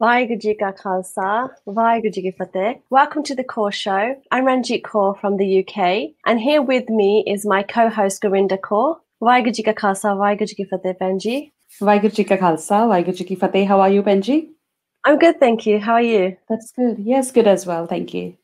Vaheguru Ka Khalsa, Ji Ki Fateh. Welcome to the Kaur Show. I'm Ranjit Kaur from the UK, and here with me is my co-host Gorinda Kaur. Vaheguru Ji Ka Khalsa, Ji Ki Fateh, Benji. Vaheguru Ji Ka Khalsa, Ji Ki Fateh. How are you, Benji? I'm good, thank you. How are you? That's good. Yes, good as well. Thank you.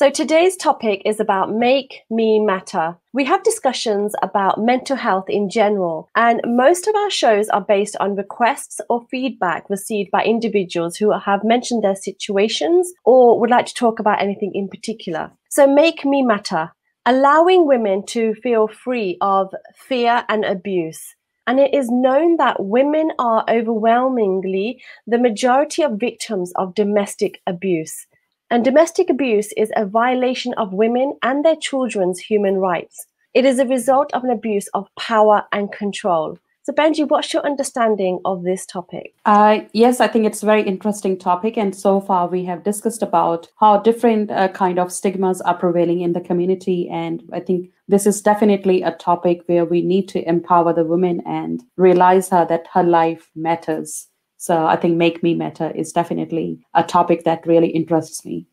So today's topic is about Make Me Matter. We have discussions about mental health in general, and most of our shows are based on requests or feedback received by individuals who have mentioned their situations or would like to talk about anything in particular. So Make Me Matter, allowing women to feel free of fear and abuse. And it is known that women are overwhelmingly the majority of victims of domestic abuse. And domestic abuse is a violation of women and their children's human rights. It is a result of an abuse of power and control. So, Benji, what's your understanding of this topic? Uh, yes, I think it's a very interesting topic, and so far we have discussed about how different uh, kind of stigmas are prevailing in the community, and I think this is definitely a topic where we need to empower the women and realize her that her life matters so I think Make Me Matter is definitely a topic that really interests me.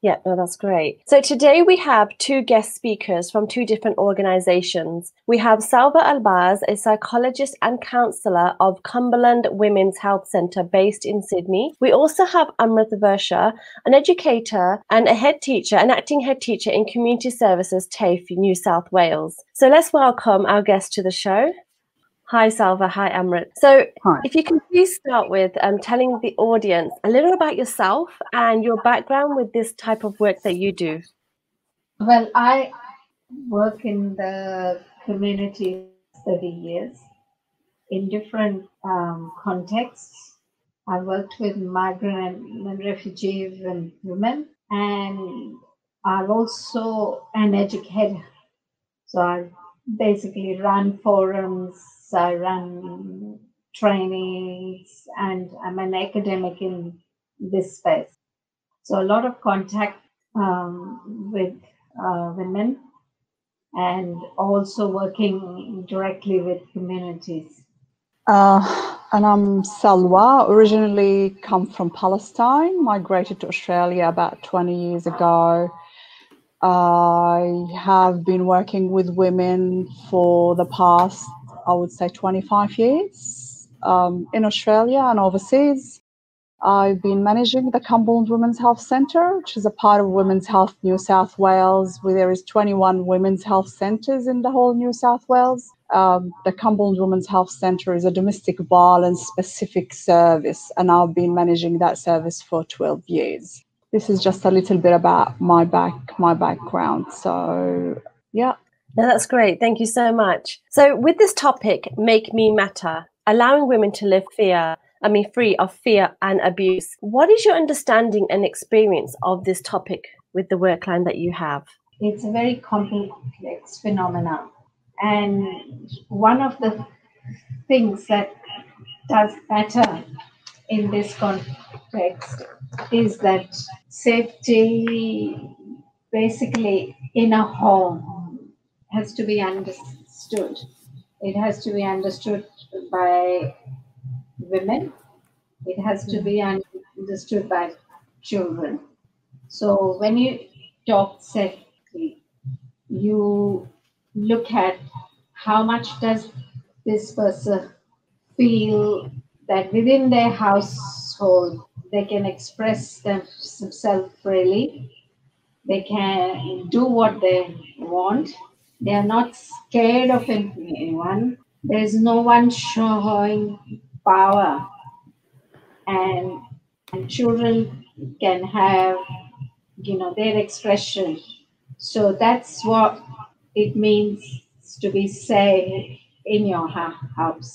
Yeah, no, that's great. So today we have two guest speakers from two different organizations. We have Salwa Albaz, a psychologist and counselor of Cumberland Women's Health Centre based in Sydney. We also have Amrit Versha, an educator and a head teacher, an acting head teacher in community services, TAFE, New South Wales. So let's welcome our guests to the show. Hi, Salwa. Hi, Amrit. So, Hi. if you can please start with um, telling the audience a little about yourself and your background with this type of work that you do. Well, I work in the community 30 years in different um, contexts. I worked with migrant and refugee women, and I'm also an educator. So I basically run forums I run trainings and I'm an academic in this space. So a lot of contact um, with uh, women and also working directly with communities. Uh, and I'm Salwa, originally come from Palestine, migrated to Australia about 20 years ago. I have been working with women for the past I would say, 25 years um, in Australia and overseas. I've been managing the Cumberland Women's Health Centre, which is a part of Women's Health New South Wales, where there is 21 women's health centres in the whole New South Wales. Um, the Cumberland Women's Health Centre is a domestic violence specific service, and I've been managing that service for 12 years. This is just a little bit about my back, my background. So, yeah. No, that's great. Thank you so much. So, with this topic, Make Me Matter, allowing women to live fear, I mean, free of fear and abuse, what is your understanding and experience of this topic with the work line that you have? It's a very complex phenomenon. And one of the things that does matter in this context is that safety basically in a home has to be understood. It has to be understood by women. It has to be mm-hmm. understood by children. So when you talk safety, you look at how much does this person feel that within their household they can express themselves freely, they can do what they want, they are not scared of anyone. There is no one showing power. And, and children can have, you know, their expression. So that's what it means to be safe in your house.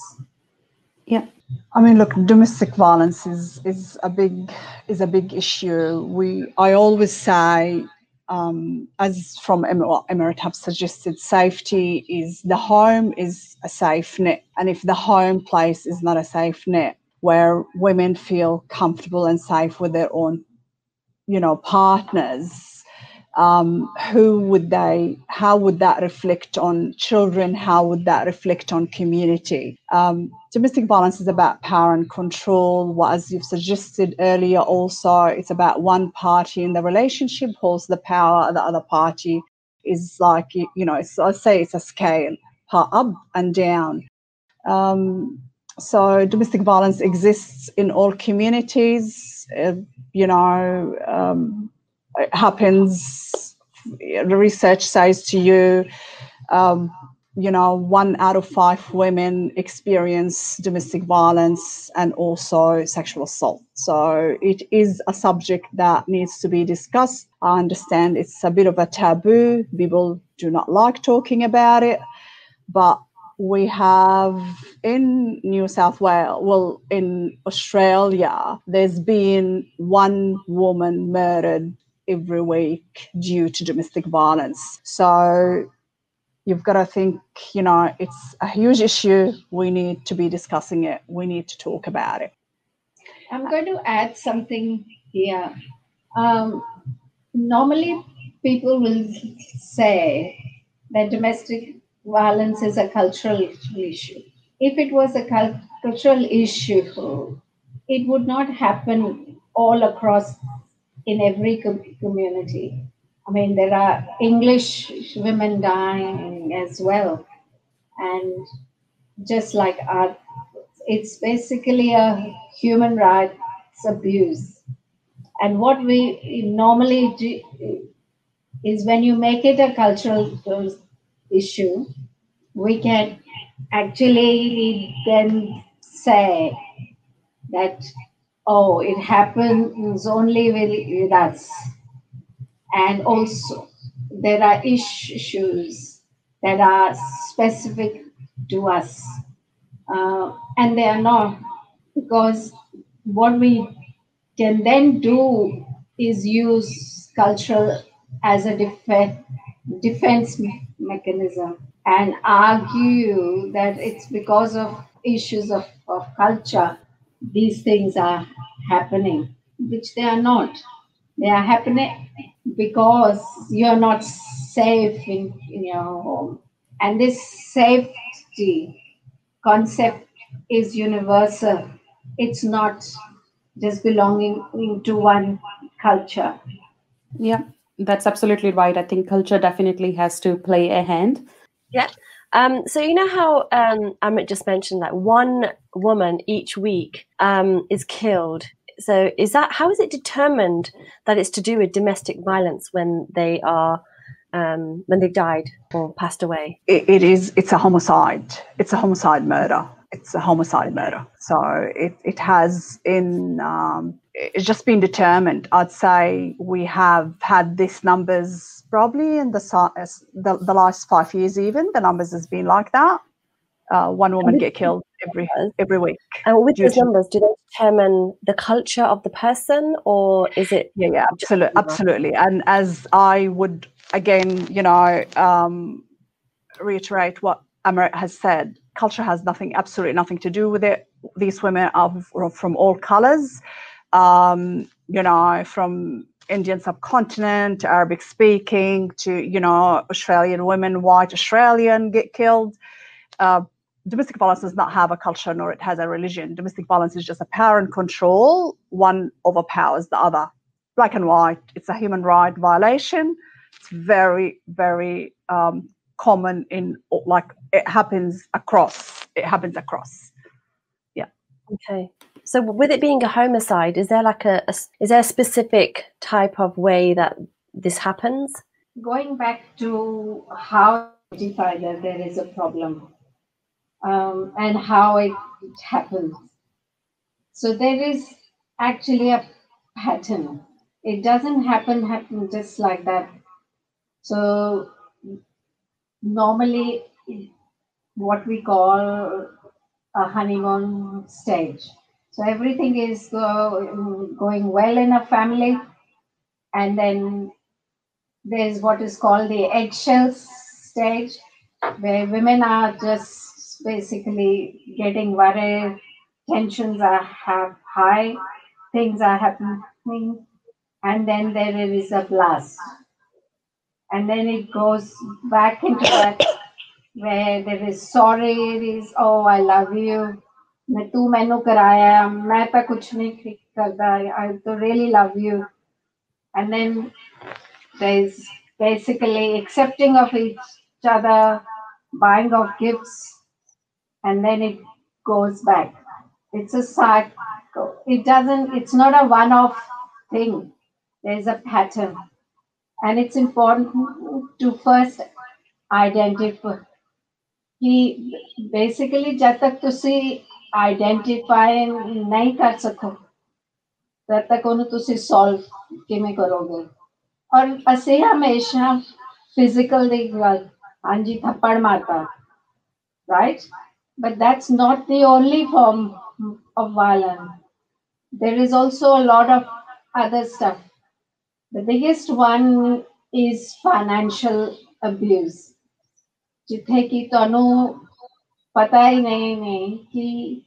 Yeah. I mean, look, domestic violence is is a big is a big issue. We I always say um, as from Amrit have suggested, safety is the home is a safe net. And if the home place is not a safe net, where women feel comfortable and safe with their own, you know, partners, um, who would they, how would that reflect on children? How would that reflect on community? Um, domestic violence is about power and control. What, as you've suggested earlier, also, it's about one party in the relationship holds the power, the other party is like, you, know, I say it's a scale, up and down. Um, so domestic violence exists in all communities. Uh, you know, um, happens. The research says to you, um, you know, one out of five women experience domestic violence and also sexual assault. So it is a subject that needs to be discussed. I understand it's a bit of a taboo. People do not like talking about it, but we have in New South Wales, well, in Australia, there's been one woman murdered every week due to domestic violence. So you've got to think, you know, it's a huge issue. We need to be discussing it, we need to talk about it. I'm going to add something here. Um, normally, people will say that domestic violence is a cultural issue. If it was a cultural issue, it would not happen all across in every com- community. I mean, there are English women dying as well. And just like art, it's basically a human rights abuse. And what we normally do is when you make it a cultural issue, we can actually then say that, oh, it happens only with, us. And also, there are issues that are specific to us. Uh, and they are not, because what we can then do is use cultural as a def- defense mechanism and argue that it's because of issues of, of culture these things are happening, which they are not. They are happening because you're not safe in, in your home. And this safety concept is universal. It's not just belonging to one culture. Yeah. That's absolutely right. I think culture definitely has to play a hand. Yeah. Um, so you know how um, just mentioned that one woman each week um, is killed. So is that how is it determined that it's to do with domestic violence when they are um, when they've died or passed away? it, it is. It's a homicide. It's a homicide murder. It's a homicide murder. So it, it has in um, it's just been determined. I'd say we have had these numbers probably in the, the, the last five years. Even the numbers has been like that. Uh, one woman get killed every every week. And with those numbers, do they determine the culture of the person, or is it? Yeah, yeah, absolutely, absolutely. And as I would again, you know, um, reiterate what Amrit has said, culture has nothing, absolutely nothing to do with it. These women are from all colors um, you know, from Indian subcontinent Arabic speaking to, you know, Australian women, white Australian get killed. Uh, domestic violence does not have a culture nor it has a religion. Domestic violence is just a power and control. One overpowers the other. Black and white. It's a human right violation. It's very, very um, common in like it happens across. It happens across. Yeah. Okay. So, with it being a homicide, is there like a, a is there a specific type of way that this happens? Going back to how identify that there is a problem um, and how it, it happens. So there is actually a pattern. It doesn't happen happen just like that. So normally, what we call a honeymoon stage so everything is go, mm, going well in a family. And then there's what is called the eggshell stage, where women are just basically getting worried, tensions are have high, things are happening, and then there is a blast. and then it goes back into that where there is sorry, there is oh I love you, ਤੂੰ ਮੈਨੂੰ ਕਰਾਇਆ ਮੈਂ ਤਾਂ ਕੁਝ ਨਹੀਂ ਕਰਦਾ I too really love you and then there is basically accepting of each other buying of gifts and then it goes back. It's a cycle. It doesn't it's not a one off thing. There's a pattern. And it's important to first identify. ਕਿ basically ਜਦ ਤੱਕ ਤੁਸੀਂ identify ਨਹੀਂ ਕਰ ਸਕੋ ਤਦ ਤੱਕ ਉਹਨੂੰ ਤੁਸੀਂ ਸੋਲਵ ਕਿਵੇਂ ਕਰੋਗੇ ਔਰ ਅਸੀਂ ਹਮੇਸ਼ਾ ਫਿਜ਼ੀਕਲ ਦੀ ਗੱਲ ਹਾਂਜੀ ਥੱਪੜ ਮਾਰਤਾ right but that's not the only form of violence there is also a lot of other stuff the biggest one is financial abuse ਜਿੱਥੇ ਕਿ ਤੁਹਾਨੂੰ ਪਤਾ ਹੀ ਨਹੀਂ ਨਹੀਂ ਕਿ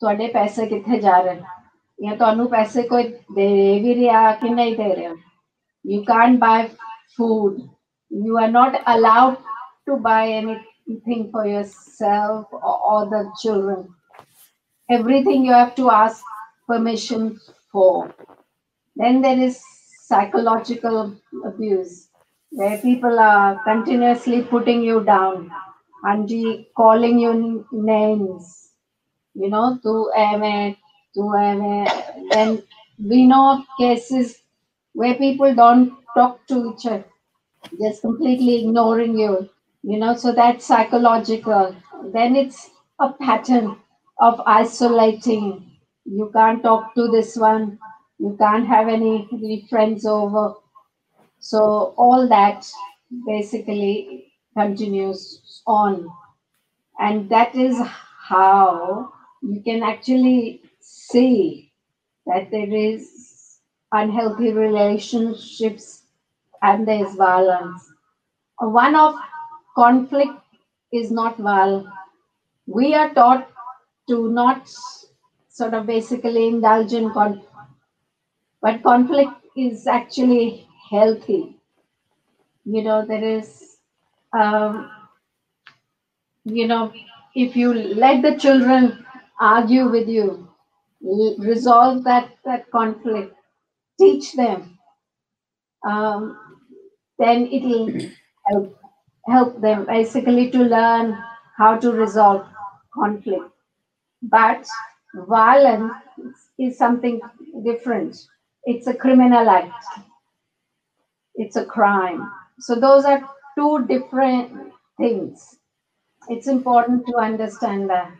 ਤੁਹਾਡੇ ਪੈਸੇ ਕਿੱਥੇ ਜਾ ਰਹੇ ਜਾਂ ਤੁਹਾਨੂੰ ਪੈਸੇ ਕੋਈ ਦੇ ਵੀ ਰਿਹਾ ਕਿ ਨਹੀਂ ਦੇ ਰਿਹਾ you can't buy food you are not allowed to buy anything for yourself or, or the children everything you have to ask permission for then there is psychological abuse where people are continuously putting you down and calling you names, you know, to eme, to eme. Then we know cases where people don't talk to each other, just completely ignoring you, you know, so that's psychological. Then it's a pattern of isolating. You can't talk to this one, you can't have any friends over so all that basically continues on. And that is how you can actually see that there is unhealthy relationships and there is violence. One of conflict is not violence. We are taught to not sort of basically indulge in conflict, but conflict is actually healthy. You know, there is, um, you know, if you let the children argue with you, resolve that, that conflict, teach them, um, then it'll help, help them basically to learn how to resolve conflict. But violence is something different. It's a criminal act it's a crime. So those are two different things. It's important to understand that.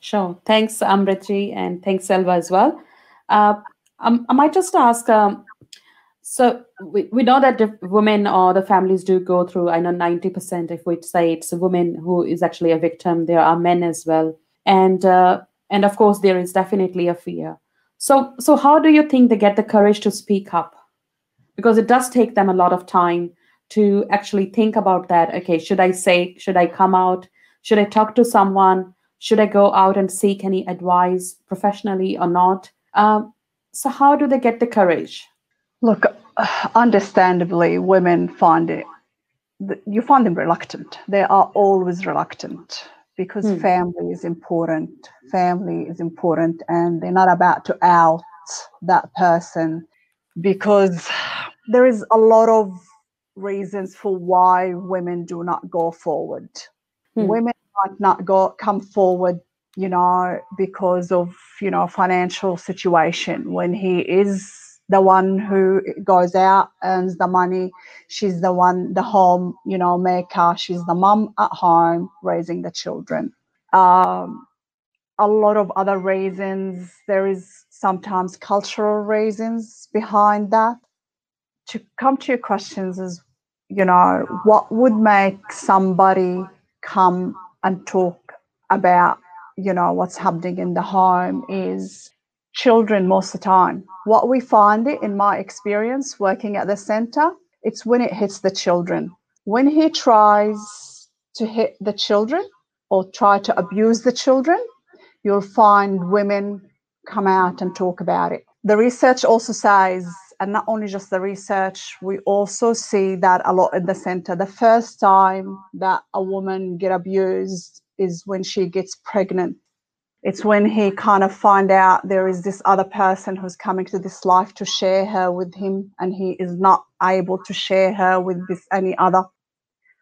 Sure. Thanks, Amritji, and thanks, Salwa, as well. Uh, um, I might just ask um, so we, we know that women or the families do go through, I know 90%, if we say it's a woman who is actually a victim, there are men as well. And, uh, and of course, there is definitely a fear. So, so how do you think they get the courage to speak up? Because it does take them a lot of time to actually think about that. Okay, should I say, should I come out? Should I talk to someone? Should I go out and seek any advice professionally or not? Um, so, how do they get the courage? Look, understandably, women find it, you find them reluctant. They are always reluctant because mm. family is important. Family is important, and they're not about to out that person because there is a lot of reasons for why women do not go forward. Mm. Women might not go come forward, you know, because of you know financial situation. When he is the one who goes out earns the money she's the one the home you know maker she's the mom at home raising the children um, a lot of other reasons there is sometimes cultural reasons behind that to come to your questions is you know what would make somebody come and talk about you know what's happening in the home is children most of the time. What we find it in my experience working at the center, it's when it hits the children. When he tries to hit the children or try to abuse the children, you'll find women come out and talk about it. The research also says and not only just the research, we also see that a lot in the center. The first time that a woman get abused is when she gets pregnant. It's when he kind of find out there is this other person who's coming to this life to share her with him, and he is not able to share her with this any other.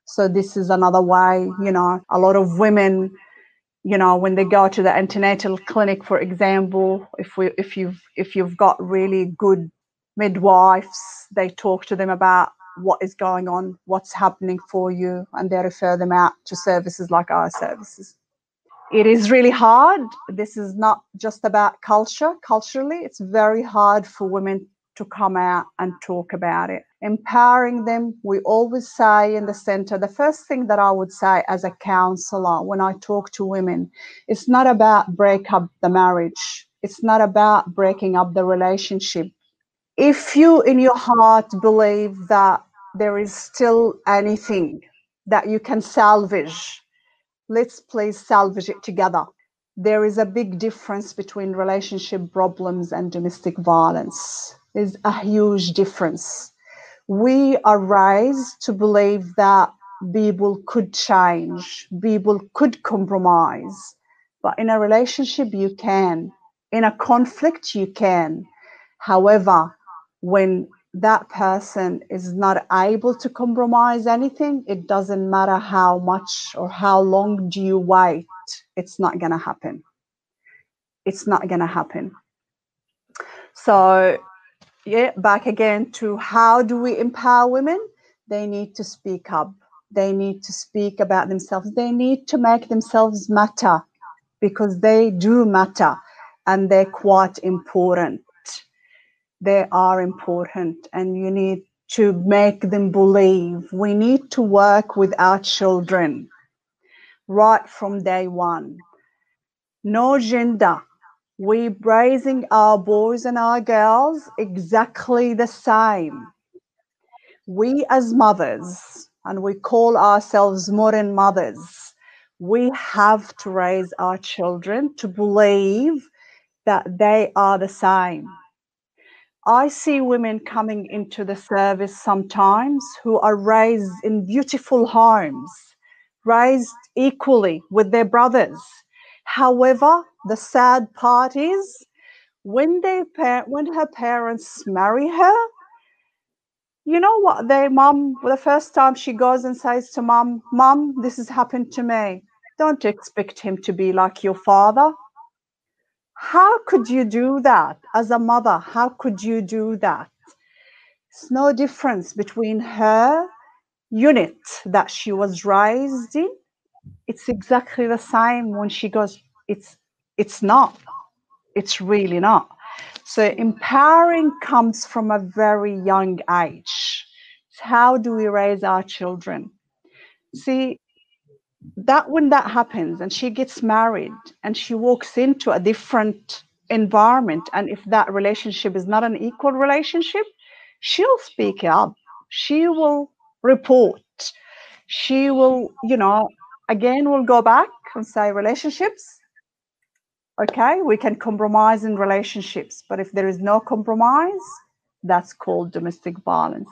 So this is another way, you know, a lot of women you know when they go to the antenatal clinic for example if we if you've if you've got really good midwives they talk to them about what is going on what's happening for you and they refer them out to services like our services it is really hard this is not just about culture culturally it's very hard for women to come out and talk about it. Empowering them, we always say in the center, the first thing that I would say as a counselor when I talk to women, it's not about break up the marriage. It's not about breaking up the relationship. If you in your heart believe that there is still anything that you can salvage, let's please salvage it together. There is a big difference between relationship problems and domestic violence is a huge difference. We are raised to believe that people could change, people could compromise, but in a relationship, you can. In a conflict, you can. However, when that person is not able to compromise anything, it doesn't matter how much or how long do you wait, it's not going to happen. It's not going to happen. So yeah, back again to how do we empower women? They need to speak up. They need to speak about themselves. They need to make themselves matter because they do matter and they're quite important. They are important, and you need to make them believe. We need to work with our children right from day one. No gender, We're raising our boys and our girls exactly the same. We as mothers, and we call ourselves modern mothers, we have to raise our children to believe that they are the same. I see women coming into the service sometimes who are raised in beautiful homes, raised equally with their brothers. However, the sad part is when they when her parents marry her you know what? Their mom the first time she goes and says to mom mom this has happened to me. Don't expect him to be like your father how could you do that as a mother how could you do that it's no difference between her unit that she was raised in it's exactly the same when she goes it's it's not. It's really not. So empowering comes from a very young age. How do we raise our children? See, that when that happens and she gets married and she walks into a different environment, and if that relationship is not an equal relationship, she'll speak up. She will report. She will, you know, again, will go back and say relationships okay we can compromise in relationships but if there is no compromise that's called domestic violence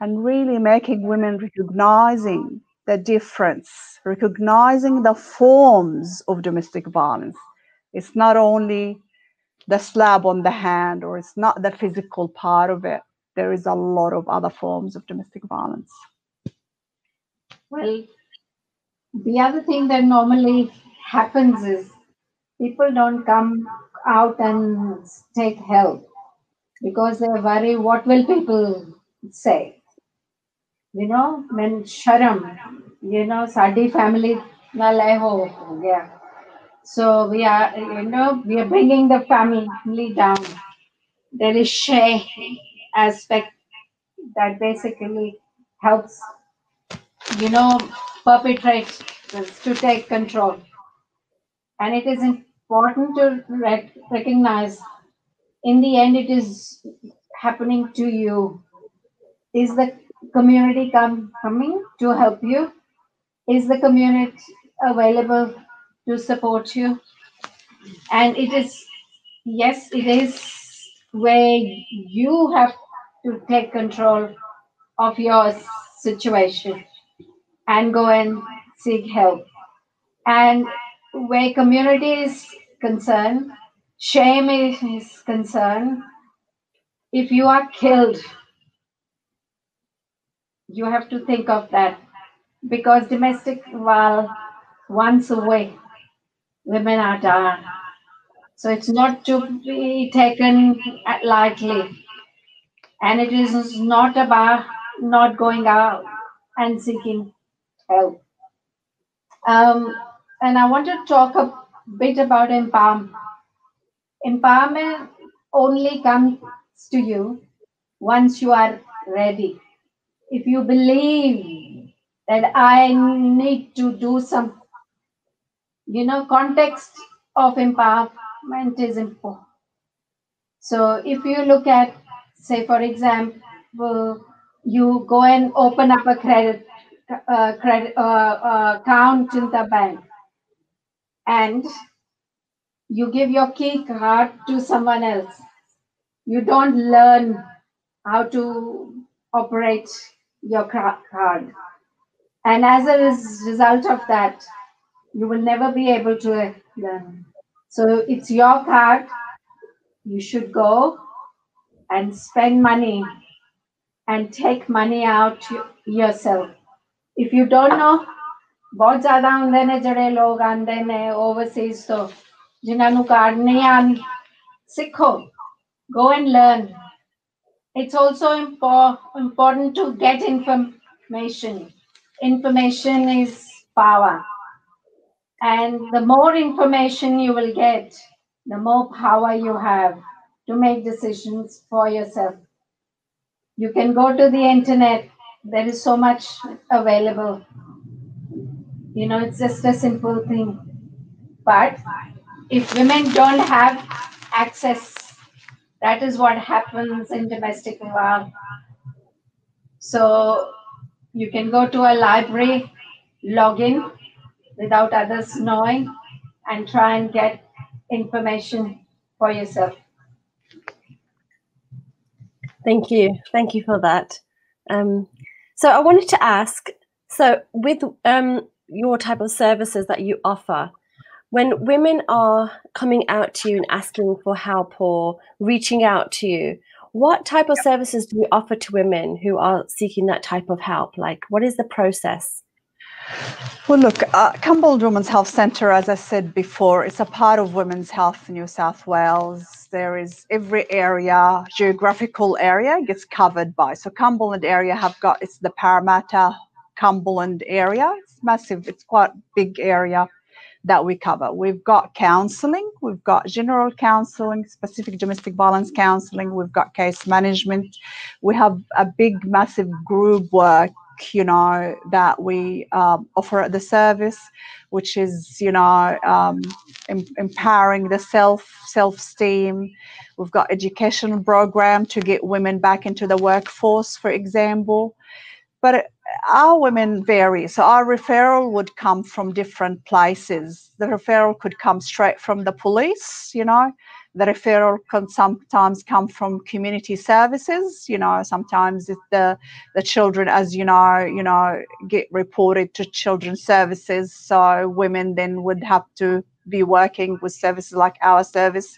and really making women recognizing the difference recognizing the forms of domestic violence. It's not only the slap on the hand or it's not the physical part of it. There is a lot of other forms of domestic violence. Well the other thing that normally happens is people don't come out and take help because they worry what will people say you know main sharam you know sadi family na leho ho gaya. So we are you know we are bringing the family down. There is shame aspect that basically helps you know perpetrators to take control. And it is important to rec recognize in the end it is happening to you. Is the community come, coming to help you is the community available to support you and it is yes it is where you have to take control of your situation and go and seek help. And where community is concerned, shame is concerned, if you are killed, you have to think of that because domestic while once away, women are dying. So it's not to be taken lightly. And it is not about not going out and seeking help. Um, and I want to talk a bit about empowerment. Empowerment only comes to you once you are ready. If you believe that I need to do some, you know, context of empowerment is important. So if you look at, say, for example, you go and open up a credit uh, credit uh, uh, account in the bank, and you give your key card to someone else. You don't learn how to operate your card. And as a result of that, you will never be able to learn. So it's your card. You should go and spend money and take money out yourself. If you don't know, ਬਹੁਤ ਜ਼ਿਆਦਾ ਹੁੰਦੇ ਨੇ ਜਿਹੜੇ ਲੋਕ ਆਂਦੇ ਨੇ Overseas ਤੋਂ ਜਿਨ੍ਹਾਂ ਨੂੰ ਕਾਰਡ ਨਹੀਂ ਆਣ ਸਿੱਖੋ go and learn it's also important to get information. Information is power. And the more information you will get the more power you have to make decisions for yourself. You can go to the internet. There is so much available. You know, it's just a simple thing. But if women don't have access, that is what happens in domestic violence. So you can go to a library, log in without others knowing, and try and get information for yourself. Thank you. Thank you for that. Um, so I wanted to ask so with um, your type of services that you offer when women are coming out to you and asking for help or reaching out to you what type of services do you offer to women who are seeking that type of help? Like what is the process? Well look uh, cumberland women's health centre as i said before it's a part of women's health new south wales. There is every area geographical area gets covered by. So cumberland area have got it's the parramatta Cumberland area. It's massive, it's quite big area that we cover. We've got counseling, we've got general counseling, specific domestic violence counseling, we've got case management. We have a big, massive group work, you know, that we um, offer at the service, which is, you know, um, em- empowering the self, self-esteem. We've got educational program to get women back into the workforce, for example. But our women vary. So our referral would come from different places. The referral could come straight from the police, you know. The referral can sometimes come from community services, you know. Sometimes if the the children, as you know, you know, get reported to children's services. So women then would have to be working with services like our service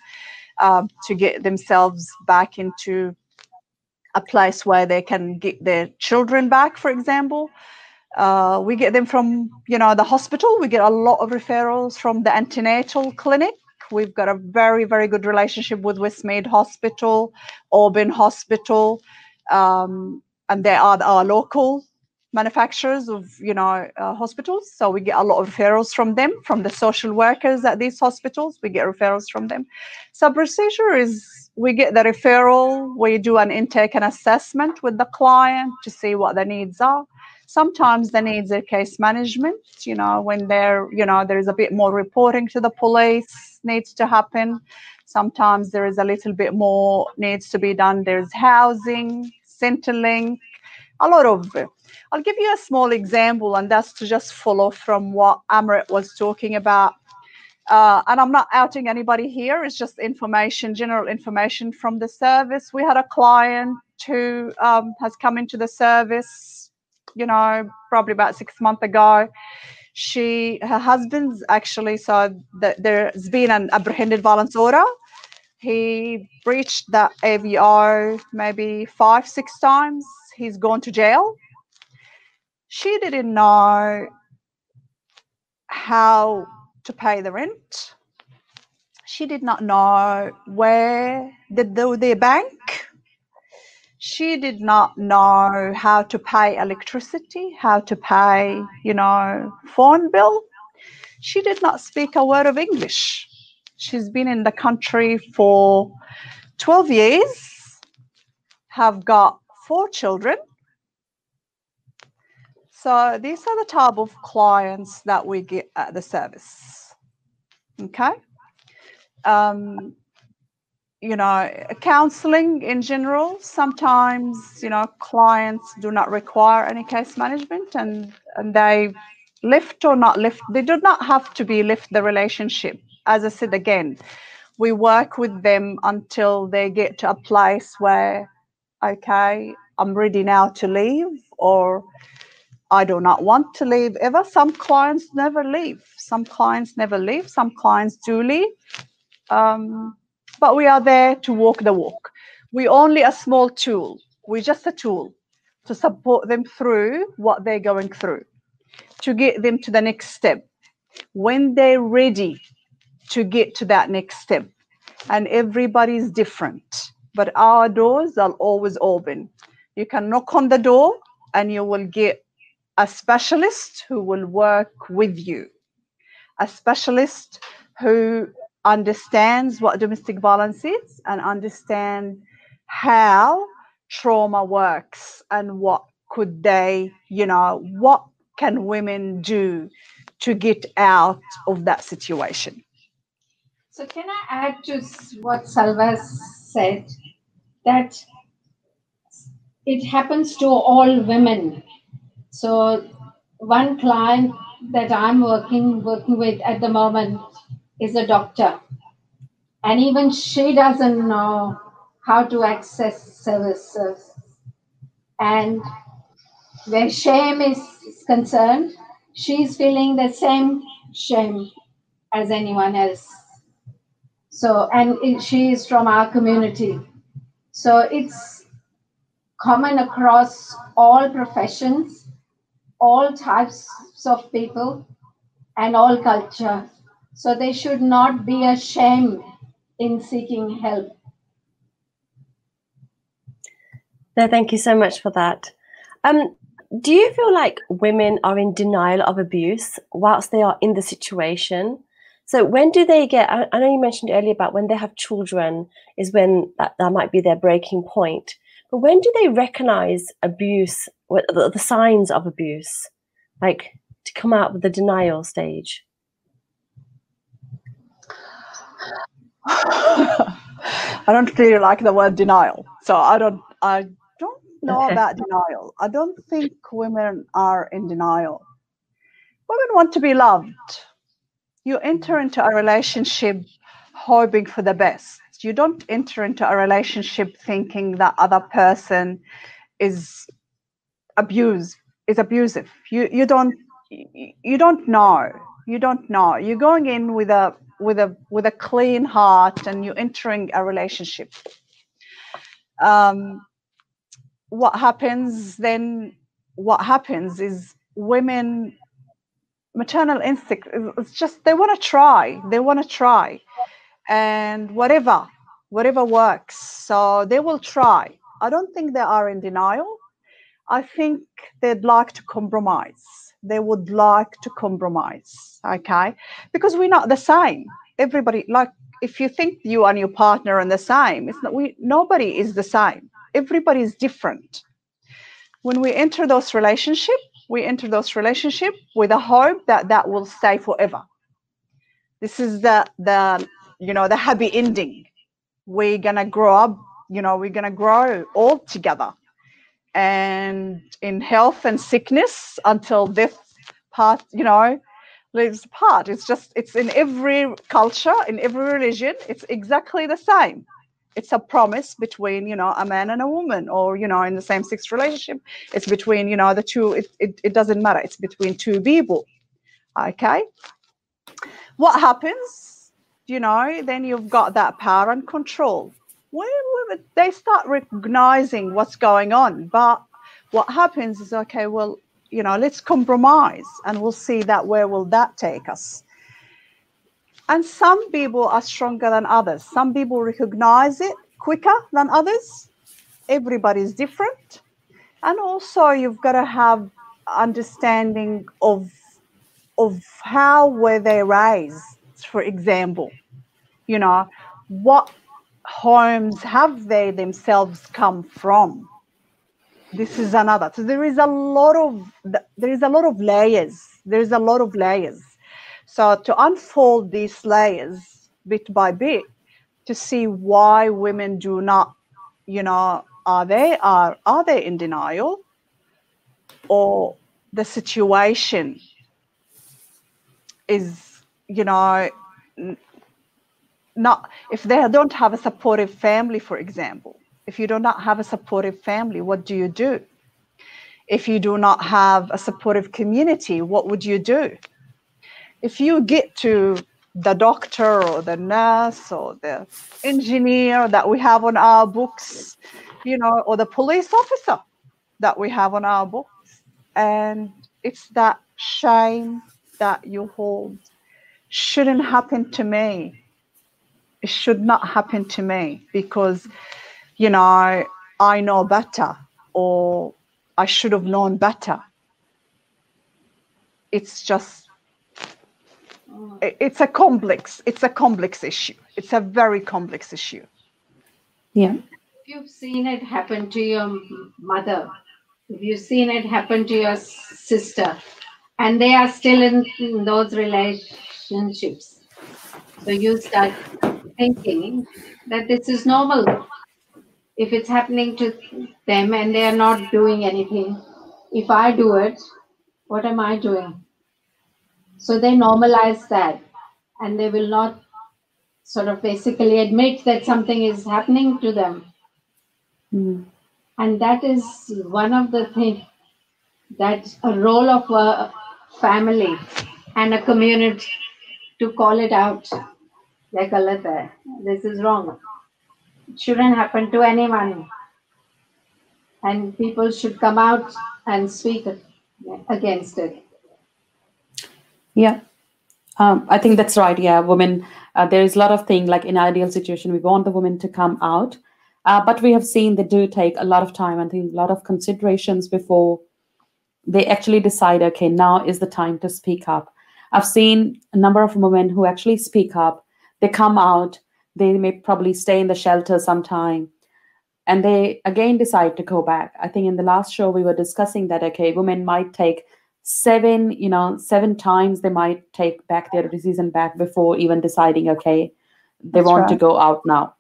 um, to get themselves back into a place where they can get their children back, for example. Uh, we get them from, you know, the hospital. We get a lot of referrals from the antenatal clinic. We've got a very, very good relationship with Westmead Hospital, Auburn Hospital, um, and they are our local manufacturers of, you know, uh, hospitals. So we get a lot of referrals from them, from the social workers at these hospitals. We get referrals from them. So procedure is we get the referral, we do an intake and assessment with the client to see what the needs are. Sometimes the needs are case management, you know, when there, you know, there is a bit more reporting to the police needs to happen. Sometimes there is a little bit more needs to be done. There's housing, Centrelink, a lot of it. I'll give you a small example, and that's to just follow from what Amrit was talking about uh, and I'm not outing anybody here. It's just information, general information from the service. We had a client who um, has come into the service, you know, probably about six months ago. She, her husband's actually, so the, there's been an apprehended violence order. He breached the AVO maybe five, six times. He's gone to jail. She didn't know how to pay the rent. She did not know where did the, the bank. She did not know how to pay electricity, how to pay, you know, phone bill. She did not speak a word of English. She's been in the country for 12 years, have got four children. So these are the type of clients that we get at the service. Okay. Um, you know, counseling in general, sometimes, you know, clients do not require any case management and, and they lift or not lift, they do not have to be lift the relationship. As I said again, we work with them until they get to a place where, okay, I'm ready now to leave or I do not want to leave ever. Some clients never leave. Some clients never leave. Some clients do leave. Um, but we are there to walk the walk. We're only a small tool. We're just a tool to support them through what they're going through, to get them to the next step. When they're ready to get to that next step, and everybody's different, but our doors are always open. You can knock on the door and you will get a specialist who will work with you, a specialist who understands what domestic violence is and understand how trauma works and what could they you know what can women do to get out of that situation. So can i add to what Salwa said that it happens to all women so one client that i'm working working with at the moment is a doctor. And even she doesn't know how to access services. And where shame is concerned, she's feeling the same shame as anyone else. So, and she is from our community. So it's common across all professions, all types of people, and all culture. So they should not be ashamed in seeking help. No, thank you so much for that. Um, do you feel like women are in denial of abuse whilst they are in the situation? So when do they get? I, know you mentioned earlier about when they have children is when that, that might be their breaking point. But when do they recognize abuse, the, the signs of abuse, like to come out with the denial stage? I don't really like the word denial. So I don't I don't know okay. about denial. I don't think women are in denial. Women want to be loved. You enter into a relationship hoping for the best. You don't enter into a relationship thinking that other person is abused is abusive. You you don't you don't know. You don't know. You're going in with a with a with a clean heart and you're entering a relationship um, what happens then what happens is women maternal instinct it's just they want to try they want to try and whatever whatever works so they will try i don't think they are in denial i think they'd like to compromise. They would like to compromise okay? Because we're not the same. Everybody like if you think you and your partner are the same it's not we nobody is the same. Everybody is different. When we enter those relationship we enter those relationship with a hope that that will stay forever. This is the the you know the happy ending. We're gonna grow up you know we're gonna grow all together and in health and sickness until death part you know lives apart. It's just it's in every culture in every religion it's exactly the same. It's a promise between you know a man and a woman or you know in the same sex relationship it's between you know the two it, it, it doesn't matter. It's between two people. Okay? What happens? You know then you've got that power and control when they start recognizing what's going on but what happens is okay well you know let's compromise and we'll see that where will that take us and some people are stronger than others. Some people recognize it quicker than others. Everybody's different. And also you've got to have understanding of of how were they raised, for example. You know, what homes have they themselves come from? This is another. So there is a lot of there is a lot of layers. There is a lot of layers so to unfold these layers bit by bit to see why women do not, you know, are they are are they in denial or the situation is, you know, not if they don't have a supportive family, for example. If you do not have a supportive family, what do you do? If you do not have a supportive community, what would you do? if you get to the doctor or the nurse or the engineer that we have on our books, you know, or the police officer that we have on our books, and it's that shame that you hold shouldn't happen to me. It should not happen to me because, you know, I know better or I should have known better. It's just it's a complex it's a complex issue. It's a very complex issue. Yeah. If you've seen it happen to your mother if you've seen it happen to your sister and they are still in, in those relationships so you start thinking that this is normal if it's happening to them and they are not doing anything if i do it what am i doing so they normalize that and they will not sort of basically admit that something is happening to them. Mm. And that is one of the things that a role of a family and a community to call it out This is wrong. It shouldn't happen to anyone. And people should come out and speak against it. Yeah. Um, I think that's right. Yeah, women. Uh, there is a lot of thing like in ideal situation, we want the women to come out, uh, but we have seen they do take a lot of time and a lot of considerations before they actually decide. Okay, now is the time to speak up. I've seen a number of women who actually speak up. They come out. They may probably stay in the shelter sometime, and they again decide to go back. I think in the last show we were discussing that okay, women might take seven you know seven times they might take back their decision back before even deciding okay they That's want right. to go out now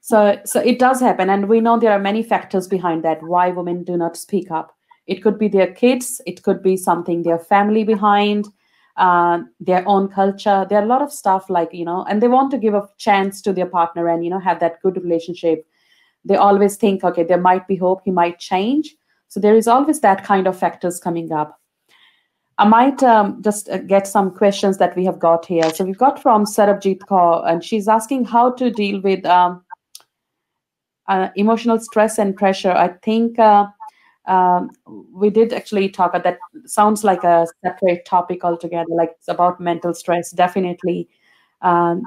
so so it does happen and we know there are many factors behind that why women do not speak up it could be their kids it could be something their family behind uh, their own culture there are a lot of stuff like you know and they want to give a chance to their partner and you know have that good relationship they always think okay there might be hope he might change so there is always that kind of factors coming up. I might um, just uh, get some questions that we have got here. So we've got from Sarabjit Kaur, and she's asking how to deal with um, uh, emotional stress and pressure. I think uh, um, we did actually talk about that. Sounds like a separate topic altogether. Like it's about mental stress. Definitely, um,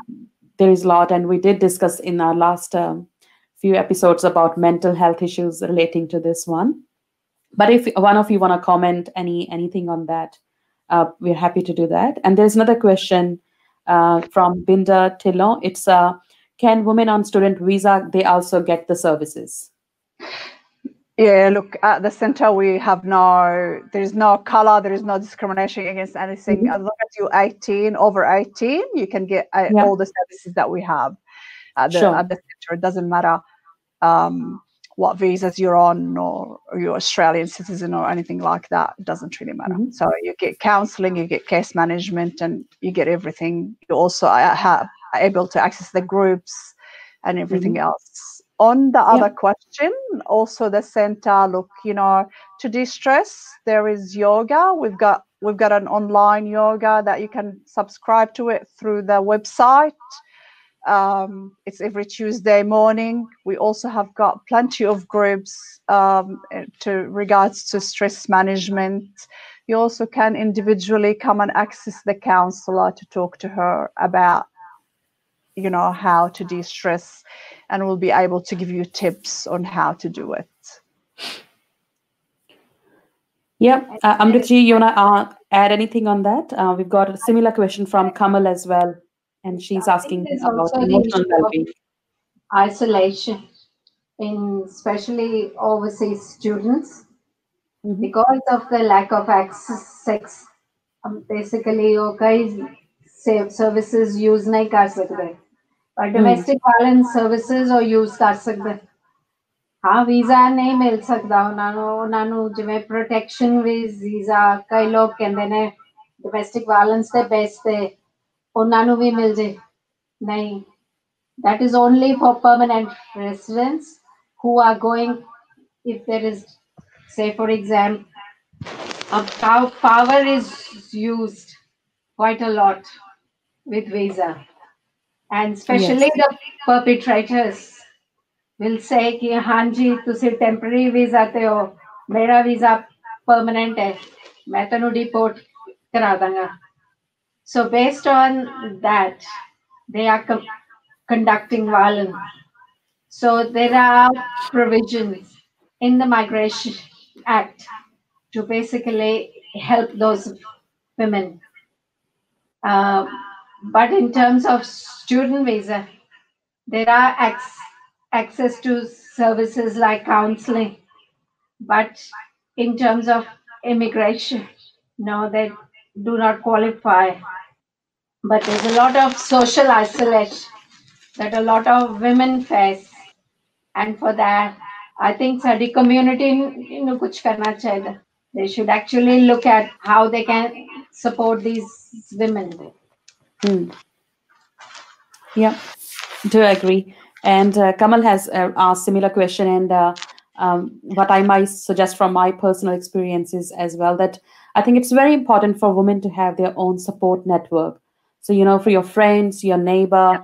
there is a lot, and we did discuss in our last um, few episodes about mental health issues relating to this one but if one of you want to comment any anything on that uh, we're happy to do that and there's another question uh, from binda Dhillon it's uh, can women on student visa they also get the services yeah look at the center we have no there's no color there is no discrimination against anything mm-hmm. as long as you're 18 over 18 you can get uh, yeah. all the services that we have at the, sure. at the center it doesn't matter um, what visas you're on or, or you're Australian citizen or anything like that. It doesn't really matter. Mm-hmm. So you get counseling, you get case management, and you get everything. You also have able to access the groups and everything else. On the other question, also the center look, you know, to de-stress, there is yoga. We've got we've got an online yoga that you can subscribe to it through the website. Um, it's every Tuesday morning. We also have got plenty of groups um, to regards to stress management. You also can individually come and access the counselor to talk to her about, you know how to de-stress and we'll be able to give you tips on how to do it. Yeah uh, amritji you want to uh, add anything on that? Uh, we've got a similar question from kamal as well and she's asking about emotional well-being. isolation in especially overseas students. Mm-hmm. because of the lack of access um, basically your guys services use nahi kar sakte but domestic mm. violence services or use कर सकते. ਹਾਂ visa ਨਹੀਂ ਮਿਲ ਸਕਦਾ ਉਹਨਾਂ ਨੂੰ ਉਹਨਾਂ ਨੂੰ ਜਿਵੇਂ ਪ੍ਰੋਟੈਕਸ਼ਨ ਵੀਜ਼ਾ ਕਈ ਲੋਕ ਕਹਿੰਦੇ ਨੇ ਡੋਮੈਸਟਿਕ ਵਾਇਲੈਂਸ ਦੇ ਬੇਸ ਤੇ ਉਹਨਾਂ ਨੂੰ ਵੀ ਮਿਲ ਜੇ ਨਹੀਂ that is only for permanent residents who are going if there is say for example power is used quite a lot with visa and especially yes. the perpetrators will say कि हाँ जी तुसी temporary visa ते हो मेरा visa permanent है मैं तेन deport करा दूंगा so based on that they are co- conducting violence so there are provisions in the migration act to basically help those women uh, but in terms of student visa there are acts access to services like counseling. But in terms of immigration, no, they do not qualify. But there's a lot of social isolation that a lot of women face. And for that, I think the community know, kuch karna chahiye. They should actually look at how they can support these women. Hmm. Yeah, do agree. And uh, Kamal has uh, asked similar question, and uh, um, what I might suggest from my personal experiences as well that I think it's very important for women to have their own support network. So you know, for your friends, your neighbor,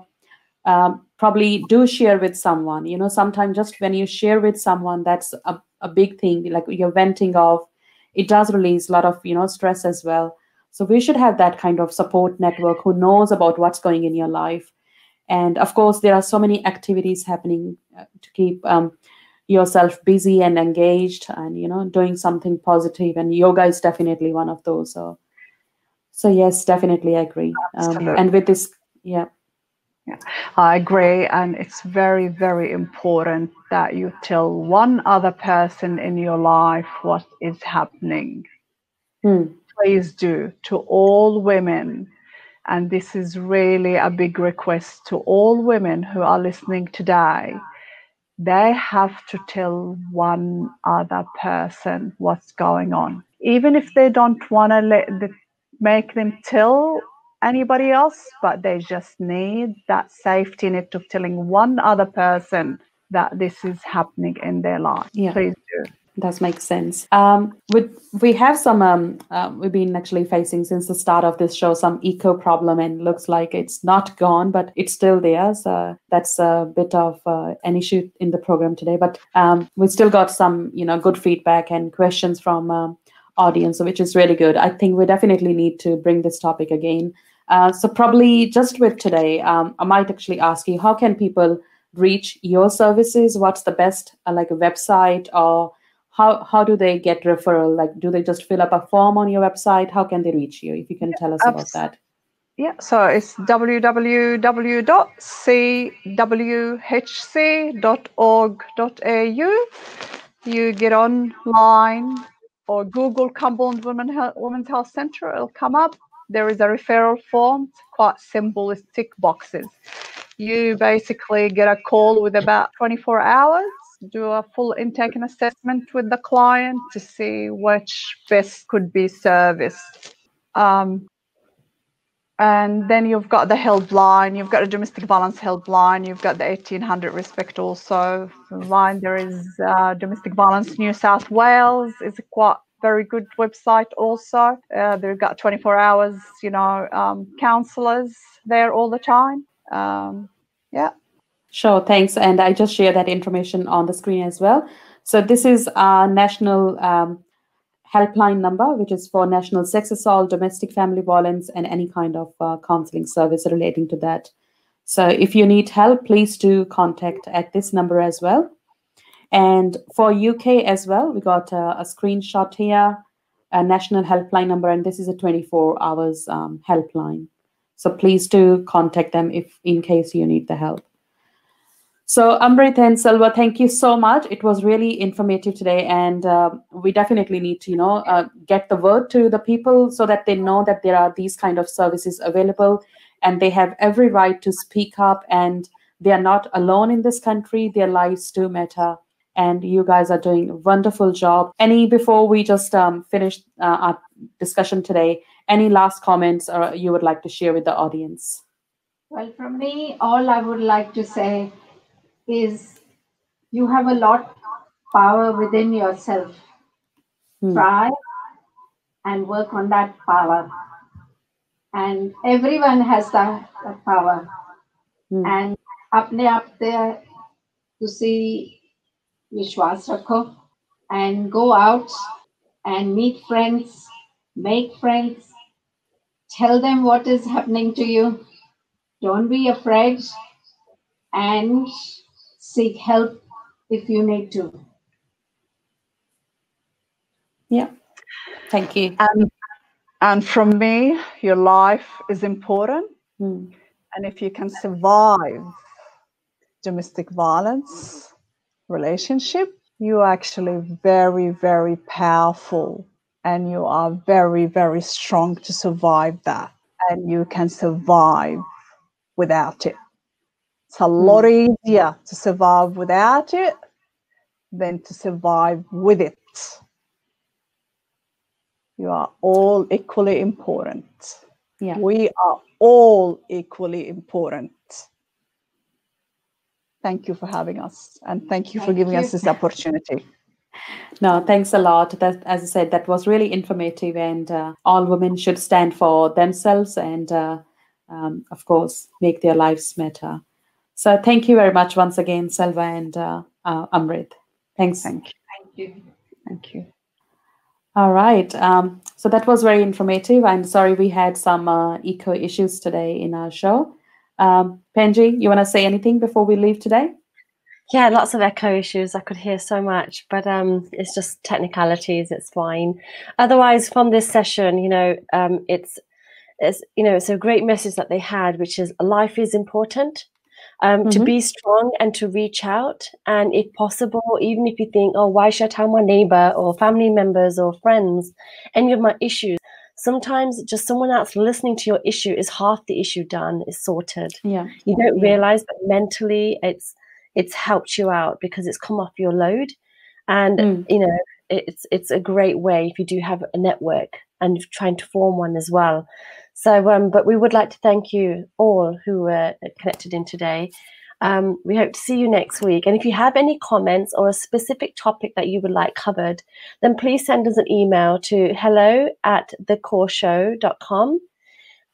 um, probably do share with someone. You know, sometimes just when you share with someone, that's a, a big thing. Like you're venting off, it does release a lot of you know stress as well. So we should have that kind of support network who knows about what's going in your life and of course there are so many activities happening uh, to keep um, yourself busy and engaged and you know doing something positive. and yoga is definitely one of those so so yes definitely agree um, and with this yeah yeah, I agree. And it's very, very important that you tell one other person in your life what is happening. Hmm. Please do to all women and this is really a big request to all women who are listening today. They have to tell one other person what's going on. Even if they don't want to let the, make them tell anybody else, but they just need that safety net of telling one other person that this is happening in their life. Yeah. Please do. That makes sense. Um, we we have some. Um, uh, we've been actually facing since the start of this show some eco problem, and looks like it's not gone, but it's still there. So that's a bit of uh, an issue in the program today. But um, we still got some, you know, good feedback and questions from um, audience, which is really good. I think we definitely need to bring this topic again. Uh, so probably just with today, um, I might actually ask you, how can people reach your services? What's the best, uh, like a website or how how do they get referral? Like do they just fill up a form on your website? How can they reach you? If you can tell us about that. Yeah so it's www.cwhc.org.au you get online or google cumberland Women women's health center it'll come up. There is a referral form. It's quite simple. It's tick boxes. You basically get a call with about 24 hours do a full intake and assessment with the client to see which best could be serviced. Um, and then you've got the helpline, you've got a domestic violence helpline, you've got the 1800 respect also. Line there is uh, domestic violence New South Wales is a quite very good website also. Uh, they've got 24 hours, you know, um, counselors there all the time. Um, yeah. Sure, thanks. And I just share that information on the screen as well. So this is our national um, helpline number, which is for national sex assault, domestic family violence, and any kind of uh, counseling service relating to that. So if you need help, please do contact at this number as well. And for UK as well, we got a, a screenshot here, a national helpline number, and this is a 24 hours um, helpline. So please do contact them if in case you need the help. So Amrit and Salwa, thank you so much. It was really informative today, and uh, we definitely need to, you know, uh, get the word to the people so that they know that there are these kind of services available, and they have every right to speak up, and they are not alone in this country. Their lives do matter, and you guys are doing a wonderful job. Any before we just um, finish uh, our discussion today, any last comments or you would like to share with the audience? Well, from me, all I would like to say is you have a lot power within yourself. Hmm. Try and work on that power. And everyone has that, that power. Hmm. And apne up there to see Vishwas Rakho and go out and meet friends, make friends, tell them what is happening to you. Don't be afraid and seek help if you need to. Yeah. Thank you. And, and from me, your life is important. Mm. And if you can survive domestic violence, relationship, you're actually very, very powerful and you are very, very strong to survive that. And you can survive without it. It's a lot mm. easier to survive without it than to survive with it. You are all equally important. Yeah. We are all equally important. Thank you for having us and thank you thank for giving you. us this opportunity. No, thanks a lot. That, as I said, that was really informative, and uh, all women should stand for themselves and, uh, um, of course, make their lives better. So, thank you very much once again, Salwa and uh, uh Amrit. Thanks. Thank you. Thank you. Thank you. All right. Um, so that was very informative. I'm sorry we had some uh, eco issues today in our show. Um, Penji, you want to say anything before we leave today? Yeah, lots of echo issues. I could hear so much, but um, it's just technicalities. It's fine. Otherwise, from this session, you know, um, it's it's you know, it's a great message that they had, which is life is important. Um, mm-hmm. To be strong and to reach out, and if possible, even if you think, oh, why should I tell my neighbor or family members or friends any of my issues? sometimes just someone else listening to your issue is half the issue done is sorted yeah you don't yeah. realize that mentally it's it's helped you out because it's come off your load and mm. you know it's it's a great way if you do have a network and trying to form one as well so um but we would like to thank you all who were connected in today um, we hope to see you next week. And if you have any comments or a specific topic that you would like covered, then please send us an email to hello at thekaurshow.com.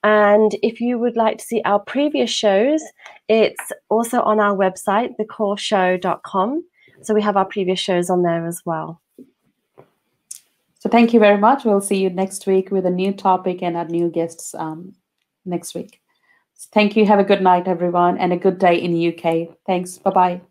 And if you would like to see our previous shows, it's also on our website, thekaurshow.com. So we have our previous shows on there as well. So thank you very much. We'll see you next week with a new topic and our new guests um, next week. Thank you. Have a good night, everyone, and a good day in the UK. Thanks. Bye bye.